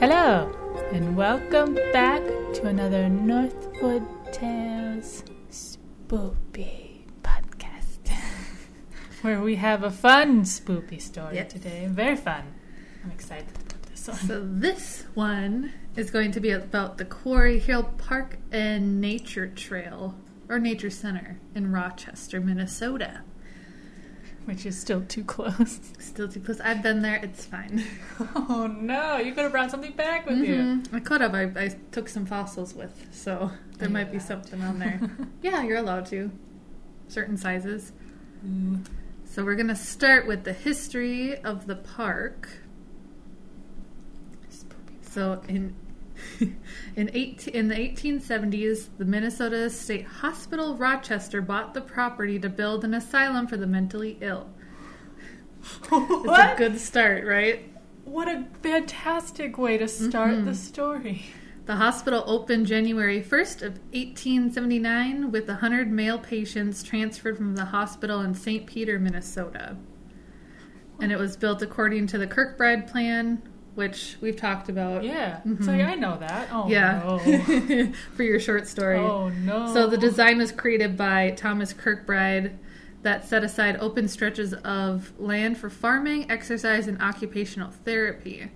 Hello, and welcome back to another Northwood Tales Spoopy podcast, where we have a fun spoopy story Yes. today. Very fun. I'm excited about this one. So this one is going to be about the Quarry Hill Park and Nature Trail or Nature Center in Rochester, Minnesota. Which is still too close. Still too close. I've been there. It's fine. Oh no, you could have brought something back with you. Mhm. I could have. I, I took some fossils with, so there I might be that. something on there. yeah, you're allowed to. Certain sizes. Ooh. So we're going to start with the history of the park. So in in 18, in the 1870s, the Minnesota State Hospital Rochester bought the property to build an asylum for the mentally ill. It's a good start, right? What a fantastic way to start Mhm. the story. The hospital opened January 1st of 1879 with 100 male patients transferred from the hospital in St. Peter, Minnesota. And it was built according to the Kirkbride plan, which we've talked about. Yeah, Mhm. it's like I know that. Oh yeah. no. for your short story. Oh no. So the design was created by Thomas Kirkbride that set aside open stretches of land for farming, exercise, and occupational therapy.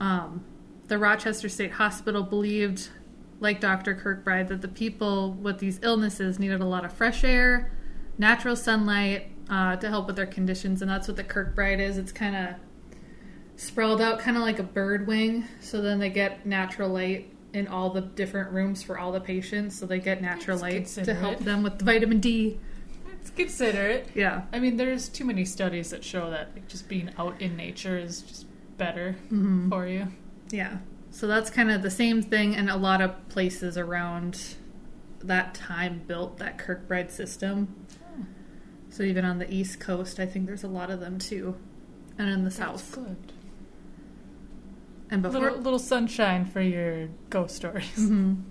Um, the Rochester State Hospital believed, like Dr. Kirkbride, that the people with these illnesses needed a lot of fresh air, natural sunlight uh, to help with their conditions, and that's what the Kirkbride is. It's kind of sprawled out, kind of like a bird wing. So then they get natural light in all the different rooms for all the patients, so they get natural That's light to help them with the vitamin D. Let's consider it. Yeah. I mean, there's too many studies that show that like, just being out in nature is just better hmm for you. Yeah. So that's kind of the same thing, and a lot of places around that time built that Kirkbride system. Oh, So even on the East Coast, I think there's a lot of them too, and in the that's South. good. And before, Little, little sunshine for your ghost stories. Mhm.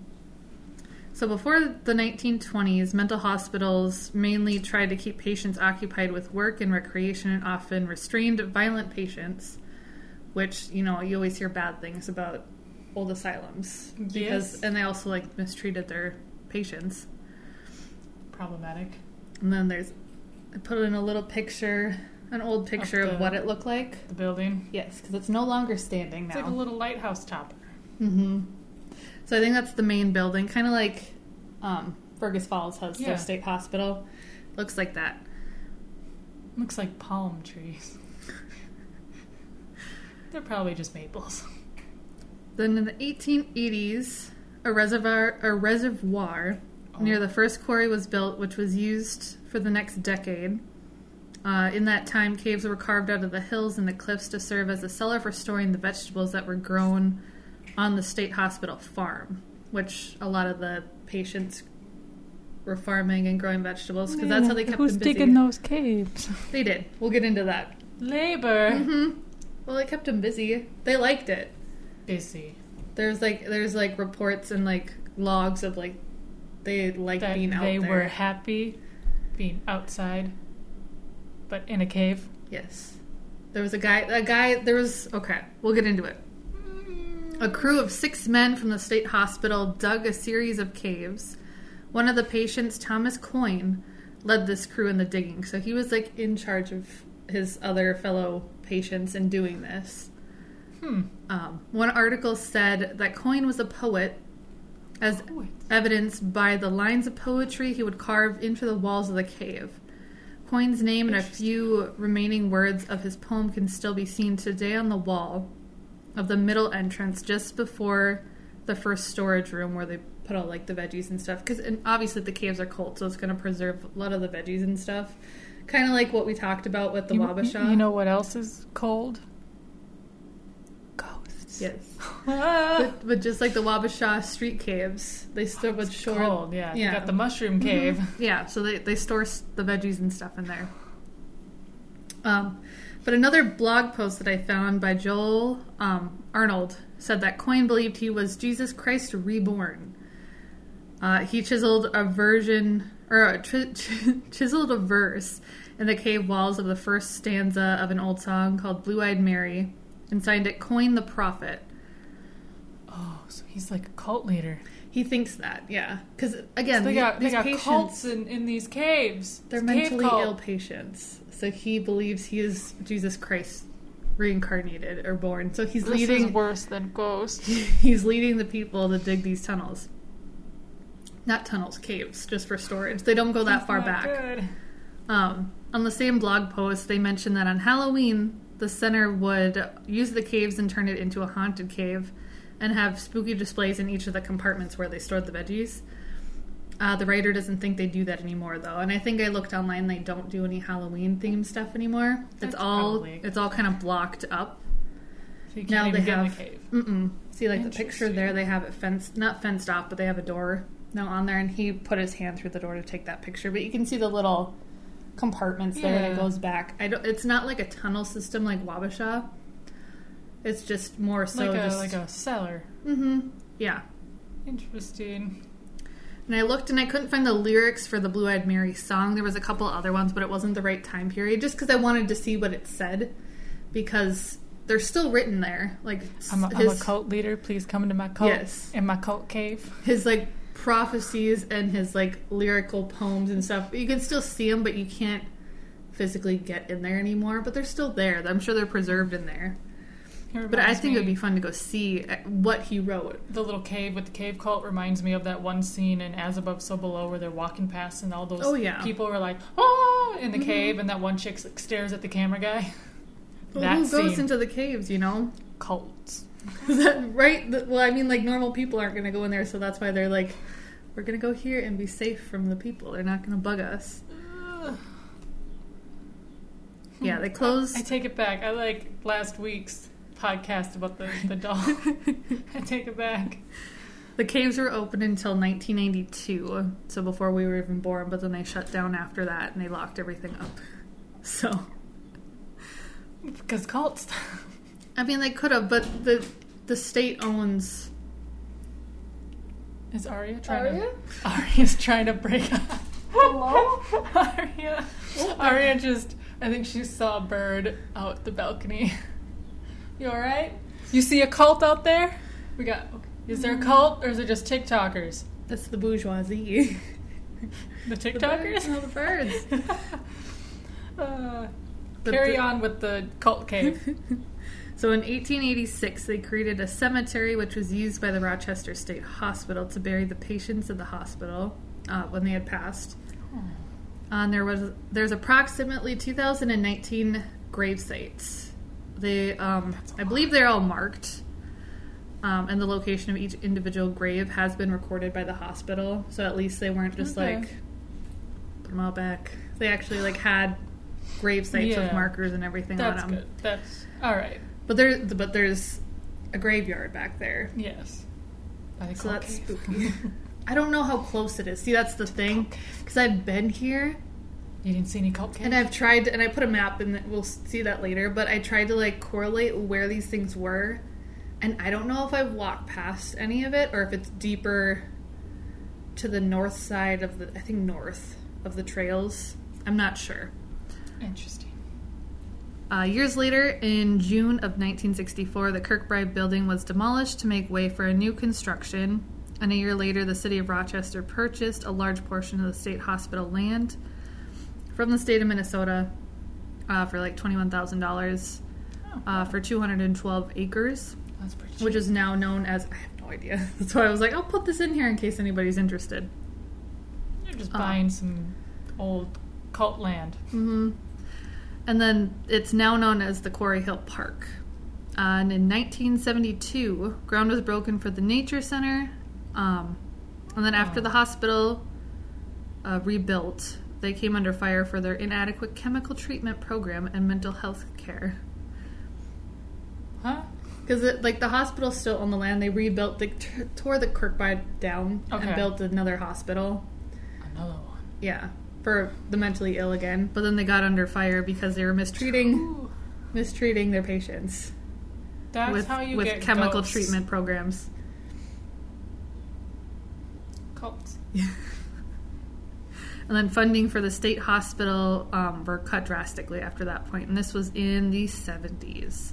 So before the 1920s, mental hospitals mainly tried to keep patients occupied with work and recreation, and often restrained violent patients. Which you know you always hear bad things about old asylums because, Yes. and they also like mistreated their patients. Problematic. And then there's, I put in a little picture, an old picture of, the- what it looked like. The building. Yes, because it's no longer standing It's now. like a little lighthouse topper. Mm-hmm. So I think that's the main building, kind of like um, Fergus Falls has Yeah. their state hospital. Looks like that. Looks like palm trees. They're probably just maples. Then in the 1880s, a reservoir, a reservoir near Oh. the first quarry was built, which was used for the next decade. Uh, in that time, caves were carved out of the hills and the cliffs to serve as a cellar for storing the vegetables that were grown on the state hospital farm, which a lot of the patients were farming and growing vegetables because that's how they kept Who's them busy. digging those caves? They did. We'll get into that. Labor. hmm Well, it kept them busy. They liked it. Busy. There's like there's like reports and like logs of like they like That being out they there. were happy being outside, but in a cave. yes. There was a guy. A guy. There was okay. We'll get into it. A crew of six men from the state hospital dug a series of caves. One of the patients, Thomas Coyne, led this crew in the digging. So he was like in charge of his other fellow patients in doing this. Hmm. Um, one article said that Coyne was a poet, as Poet. evidenced by the lines of poetry he would carve into the walls of the cave. Coyne's name and a few remaining words of his poem can still be seen today on the wall of the middle entrance just before the first storage room where they put all like the veggies and stuff. Because obviously the caves are cold so it's going to preserve a lot of the veggies and stuff. Kind of like what we talked about with the you, wabasha. You know what else is cold? Yes but, but just like the wabasha street caves they still would store cold. Yeah. You got the mushroom Mhm. cave. Yeah, so they, they store the veggies and stuff in there. Um, but another blog post that I found by Joel um, Arnold said that Coyne believed he was Jesus Christ reborn. Uh, he chiseled a version or a tri- chiseled a verse in the cave walls of the first stanza of an old song called Blue Eyed Mary and signed it Coyne the Prophet. Oh, so he's like a cult leader. He thinks that, yeah. Because again, So they the- got they got patients, cults in, in these caves. they're It's mentally ill patients. So he believes he is Jesus Christ reincarnated or born. So he's This leading worse than ghosts. he's leading the people to dig these tunnels. Not tunnels, caves, just for storage. They don't go that That's far not back. Um, on the same blog post, they mentioned that on Halloween, the center would use the caves and turn it into a haunted cave and have spooky displays in each of the compartments where they stored the veggies. Uh, the writer doesn't think they do that anymore, though, and I think I looked online. They don't do any Halloween themed stuff anymore. That's it's all probably- it's all kind of blocked up. So Now they have- the. See, like the picture there, they have it fenced, not fenced off, but they have a door now on there, and he put his hand through the door to take that picture. But you can see the little compartments there, and it goes back. I don't. It's not like a tunnel system like Wabasha. It's just more so like a just. like a cellar. hmm Yeah. Interesting. And I looked and I couldn't find the lyrics for the Blue Eyed Mary song. There was a couple other ones, but it wasn't the right time period. Just because I wanted to see what it said, because they're still written there. Like I'm a, I'm a cult leader. Please come into my cult. Yes. In my cult cave. his like prophecies and his like lyrical poems and stuff. You can still see them, but you can't physically get in there anymore. But they're still there. I'm sure they're preserved in there. But I think it would be fun to go see uh, what he wrote. the little cave with the cave cult reminds me of that one scene in As Above, So Below where they're walking past and all those Oh, yeah. people are like, oh, in the Mhm. cave, and that one chick stares at the camera guy. Well, that who goes scene. into the caves? You know, Cults. That- right? Well, I mean, like normal people aren't going to go in there, so that's why they're like, we're going to go here and be safe from the people. They're not going to bug us. Ugh. Yeah, they closed. I take it back. I like last week's podcast about the, the doll. I take it back. The caves were open until 1992, so before we were even born, but then they shut down after that and they locked everything up. So, Because cults. I mean, they could have, but the the state owns. Is Arya trying Arya? to. Arya's trying to break up. Hello? Arya. Arya just. I think she saw a bird out the balcony. You alright? You see a cult out there? We got. Is there a cult or is it just TikTokers? That's the bourgeoisie. The The TikTokers? birds, no, the birds. Uh, The carry bi- on with the cult cave. So in 1886, they created a cemetery which was used by the Rochester State Hospital to bury the patients of the hospital uh, when they had passed. And there was there's approximately 2,019 grave sites. They, um, I believe, they're all marked, um, and the location of each individual grave has been recorded by the hospital. So at least they weren't just Okay. like put them all back. They actually like had grave sites with markers and everything That's on them. good. That's alright. But there, but there's a graveyard back there, Yes. I think so that's cave. spooky. I don't know how close it is. See, that's the thing, because I've been here You didn't see any cult cave? and I've tried, and I put a map, and we'll see that later. But I tried to like correlate where these things were, and I don't know if I've walked past any of it or if it's deeper to the north side of the. I think north of the trails. I'm not sure. Interesting. Uh, years later, in June of 1964, the Kirkbride building was demolished to make way for a new construction. And a year later, the city of Rochester purchased a large portion of the state hospital land from the state of Minnesota uh, for like $21,000 Oh, uh, for 212 acres, that's pretty cheap. which is now known as. I have no idea. That's why I was like, I'll put this in here in case anybody's interested. You're just uh, buying some old cult land. hmm And then it's now known as the Quarry Hill Park. Uh, and in 1972, ground was broken for the Nature Center. Um, and then after Oh. the hospital uh, rebuilt, they came under fire for their inadequate chemical treatment program and mental health care. Huh? Because like the hospital's still on the land, they rebuilt, they t- tore the Kirkby down Okay. and built another hospital. Another one. Yeah, for the mentally ill again. But then they got under fire because they were mistreating mistreating their patients that's with how you with get chemical treatment programs. Cults. Yeah. And then funding for the state hospital um, were cut drastically after that point, and this was in the seventies.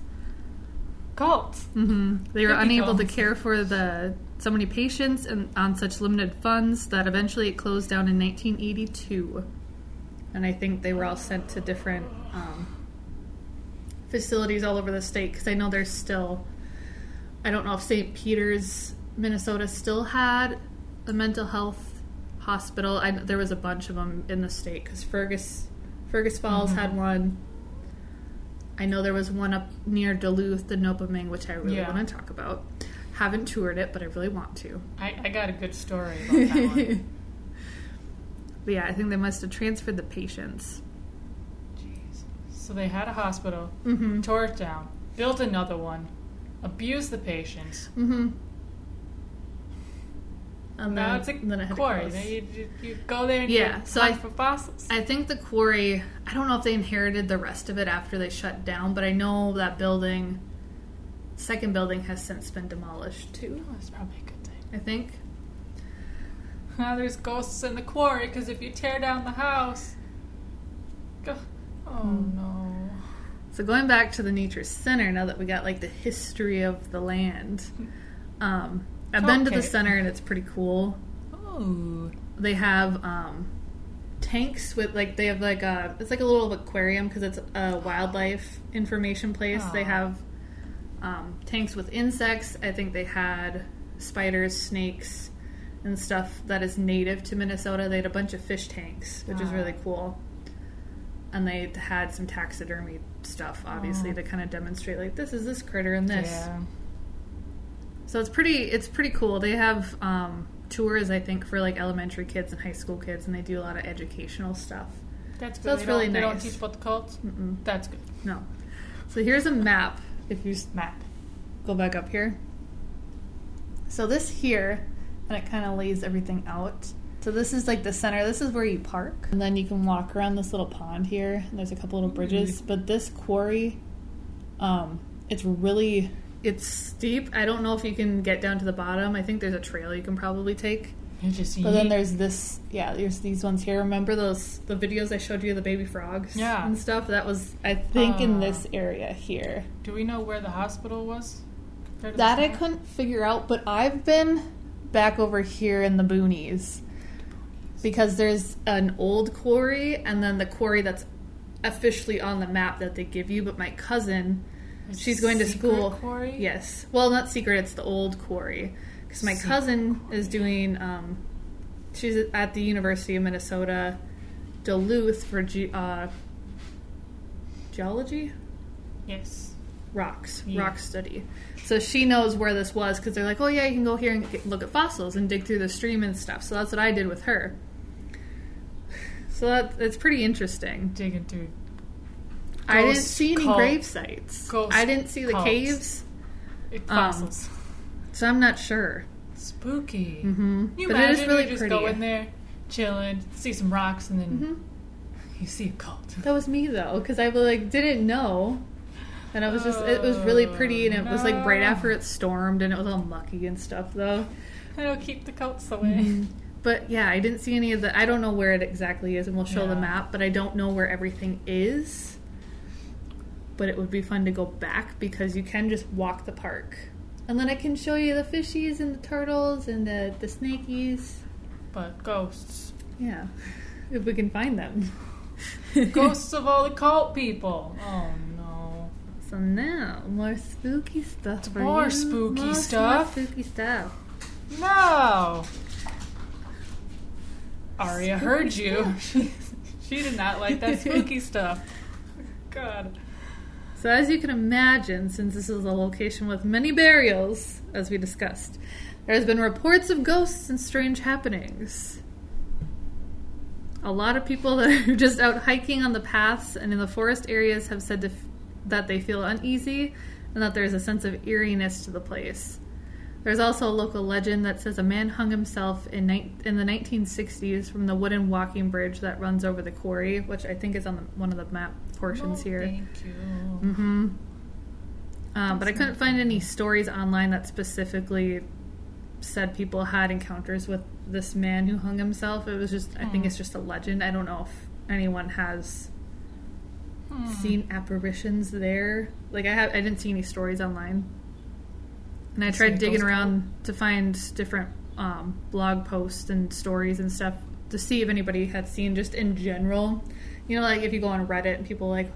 Cults. hmm They were unable to care for the so many patients and on such limited funds that eventually it closed down in 1982. And I think they were all sent to different um, facilities all over the state because I know there's still. I don't know if St. Peter's, Minnesota, still had a mental health hospital. I, there was a bunch of them in the state because Fergus, Fergus Falls had one. I know there was one up near Duluth, the Nopeming, which I really Yeah. want to talk about. Haven't toured it, but I really want to. I, I got a good story about that one. But yeah, I think they must have transferred the patients. Jeez. So they had a hospital, Mm-hmm. tore it down, built another one, abused the patients. Mm-hmm. And now then, it's a then it had quarry. Now you, you, you go there and Yeah, you so I- for fossils. I think the quarry, I don't know if they inherited the rest of it after they shut down, but I know that building, second building, has since been demolished too, Oh, that's probably a good thing. I think. Now there's ghosts in the quarry because if you tear down the house, go. Oh Hmm. no. So going back to the nature center, now that we got like the history of the land, um, I've been to the center and it's pretty cool. Oh. They have um, tanks with like they have like a it's like a little aquarium because it's a wildlife information place. They have um, tanks with insects. I think they had spiders, snakes, and stuff that is native to Minnesota. They had a bunch of fish tanks, which is really cool. And they had some taxidermy stuff, obviously, to kind of demonstrate like this is this critter and this. Yeah. So it's pretty it's pretty cool. They have um, tours I think for like elementary kids and high school kids, and they do a lot of educational stuff. That's good. So that's they don't, They don't teach about the cults. Mm-mm. That's good. No. So here's a map. If you s- Map. go back up here. So this here, and it kind of lays everything out. So this is like the center. This is where you park, and then you can walk around this little pond here. And there's a couple little bridges, but this quarry, um, it's really it's steep. I don't know if you can get down to the bottom. I think there's a trail you can probably take. You just But then there's this, yeah, there's these ones here. Remember those the videos I showed you of the baby frogs Yeah. and stuff? That was I think in Ah. this area here. Do we know where the hospital was? That I couldn't figure out, but I've been back over here in the boonies because there's an old quarry and then the quarry that's officially on the map that they give you. But my cousin, She's going to school. Quarry? Yes, well, not secret. It's the old quarry because my Secret cousin is doing. Um, she's at the University of Minnesota, Duluth for ge- uh, geology Yes. rocks, Yeah. rock study. So she knows where this was because they're like, oh yeah, you can go here and get, look at fossils and dig through the stream and stuff. So that's what I did with her. So that it's pretty interesting. Digging through. I didn't see any cult- grave sites. I didn't see the cults. caves, it- Um, Fossils. so I'm not sure. Spooky. hmm You but imagine it is really you just pretty. go in there, chilling, see some rocks, and then hmm you see a cult. That was me though, because I like didn't know, and I was just it was really pretty, and it was like right after it stormed, and it was all mucky and stuff though. I don't keep the cults away. Mhm. But yeah, I didn't see any of the. I don't know where it exactly is, and we'll show the map, but I don't know where everything is. But it would be fun to go back because you can just walk the park. And then I can show you the fishies and the turtles and the, the snakies. But ghosts. Yeah, if we can find them. Ghosts of all the cult people. Oh no. So now, more spooky stuff. for More you. spooky More stuff. spooky stuff. No! Aria heard you. She, she did not like that spooky stuff. God. So, as you can imagine, since this is a location with many burials, as we discussed, there has been reports of ghosts and strange happenings. A lot of people that are just out hiking on the paths and in the forest areas have said f- that they feel uneasy and that there's a sense of eeriness to the place. There's also a local legend that says a man hung himself in, ni- in the 1960s from the wooden walking bridge that runs over the quarry, which I think is on the, one of the map portions Oh, here. Thank you. Mm-hmm. Um, but I couldn't find any stories online that specifically said people had encounters with this man who hung himself. It was just, I think Hmm. it's just a legend. I don't know if anyone has Hmm. seen apparitions there. Like I have, I didn't see any stories online, and I tried digging around to find different um, blog posts and stories and stuff to see if anybody had seen just in general. You know, like if you go on Reddit and people like,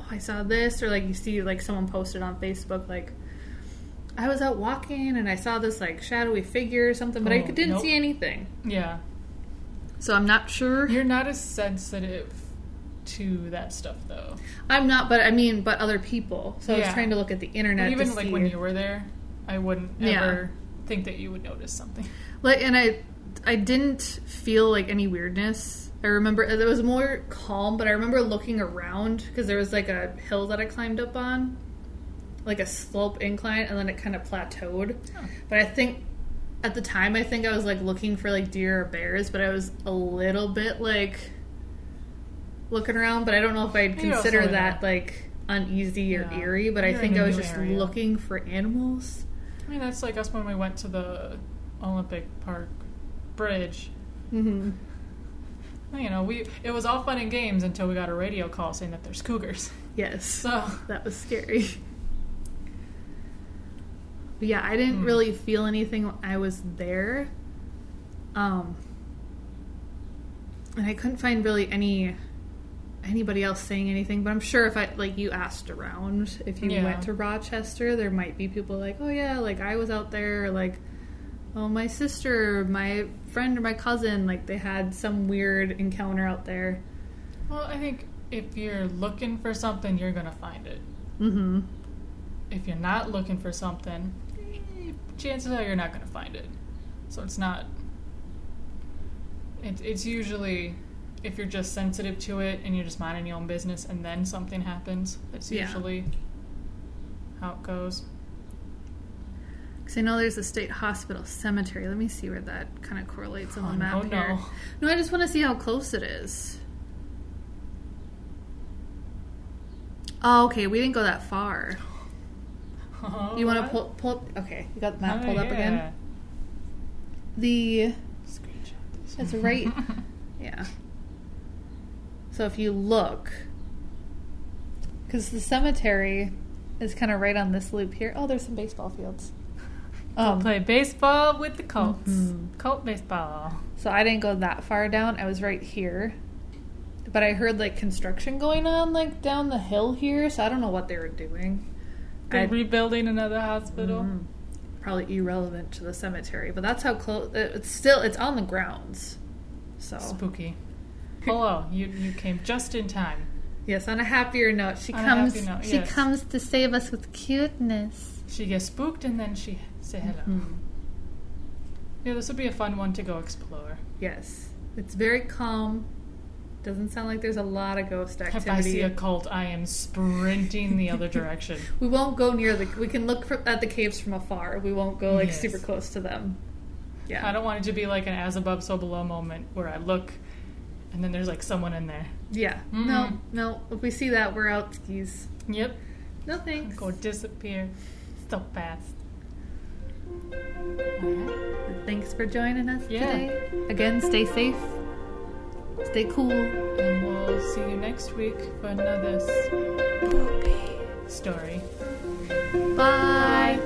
oh, I saw this, or like you see like someone posted on Facebook like. I was out walking and I saw this like shadowy figure or something, but I Oh, didn't nope. see anything. Yeah. So I'm not sure. You're not as sensitive to that stuff though. I'm not, but I mean, but other people. So I was trying to look at the internet. Even to like see. when you were there, I wouldn't Yeah. ever think that you would notice something. like, and I, I didn't feel like any weirdness. I remember it was more calm, but I remember looking around because there was like a hill that I climbed up on, like a slope incline, and then it kind of plateaued. Oh. But I think at the time, I think I was like looking for like deer or bears, but I was a little bit like looking around. But I don't know if I'd I consider only that like uneasy or Yeah. eerie. But I You're think I was just area. looking for animals. I mean, that's like us when we went to the Olympic Park bridge. Mm-hmm. You know, we it was all fun and games until we got a radio call saying that there's cougars. Yes. So That was scary. But yeah, I didn't Hmm. really feel anything when I was there. Um and I couldn't find really any anybody else saying anything, but I'm sure if I like you asked around if you Yeah. went to Rochester, there might be people like, "Oh yeah, like I was out there," like Oh, my sister, my friend, or my cousin, like they had some weird encounter out there. Well, I think if you're looking for something, you're gonna find it. Mm-hmm. If you're not looking for something, chances are you're not gonna find it. So it's not. It, it's usually if you're just sensitive to it and you're just minding your own business, and then something happens. That's Yeah. usually how it goes. Because I know there's a state hospital cemetery. Let me see where that kind of correlates on Oh, the map no, here. no. No, I just want to see how close it is. Oh, okay. We didn't go that far. You want to pull, pull up? Okay, you got the map Oh, pulled up again. yeah. The Screenshot this. it's right. yeah. So if you look, because the cemetery is kind of right on this loop here. Oh, there's some baseball fields. Um, Play baseball with the Colts. Mhm. Colt baseball. So I didn't go that far down. I was right here. But I heard like construction going on like down the hill here, so I don't know what they were doing. They're I- rebuilding another hospital. Mhm. Probably irrelevant to the cemetery, but that's how close it's still it's on the grounds. So Spooky. Hello, you you came just in time. yes, on a happier note, she On comes note, she comes to save us with cuteness. She gets spooked and then she say hello. Mhm. Yeah, this would be a fun one to go explore. Yes. It's very calm. Doesn't sound like there's a lot of ghost activity. If. I see a cult, I am sprinting the other direction. We won't go near the. We can look for, at the caves from afar. We won't go like Yes. super close to them. Yeah. I don't want it to be like an as above, so below moment where I look and then there's like someone in there. Yeah. Mm. No. No. If we see that, we're out skis. Yep. No thanks. Go disappear so fast. Alright. Thanks for joining us Yeah. today. Again, stay safe. Stay cool. And we'll see you next week for another spooky story. Bye.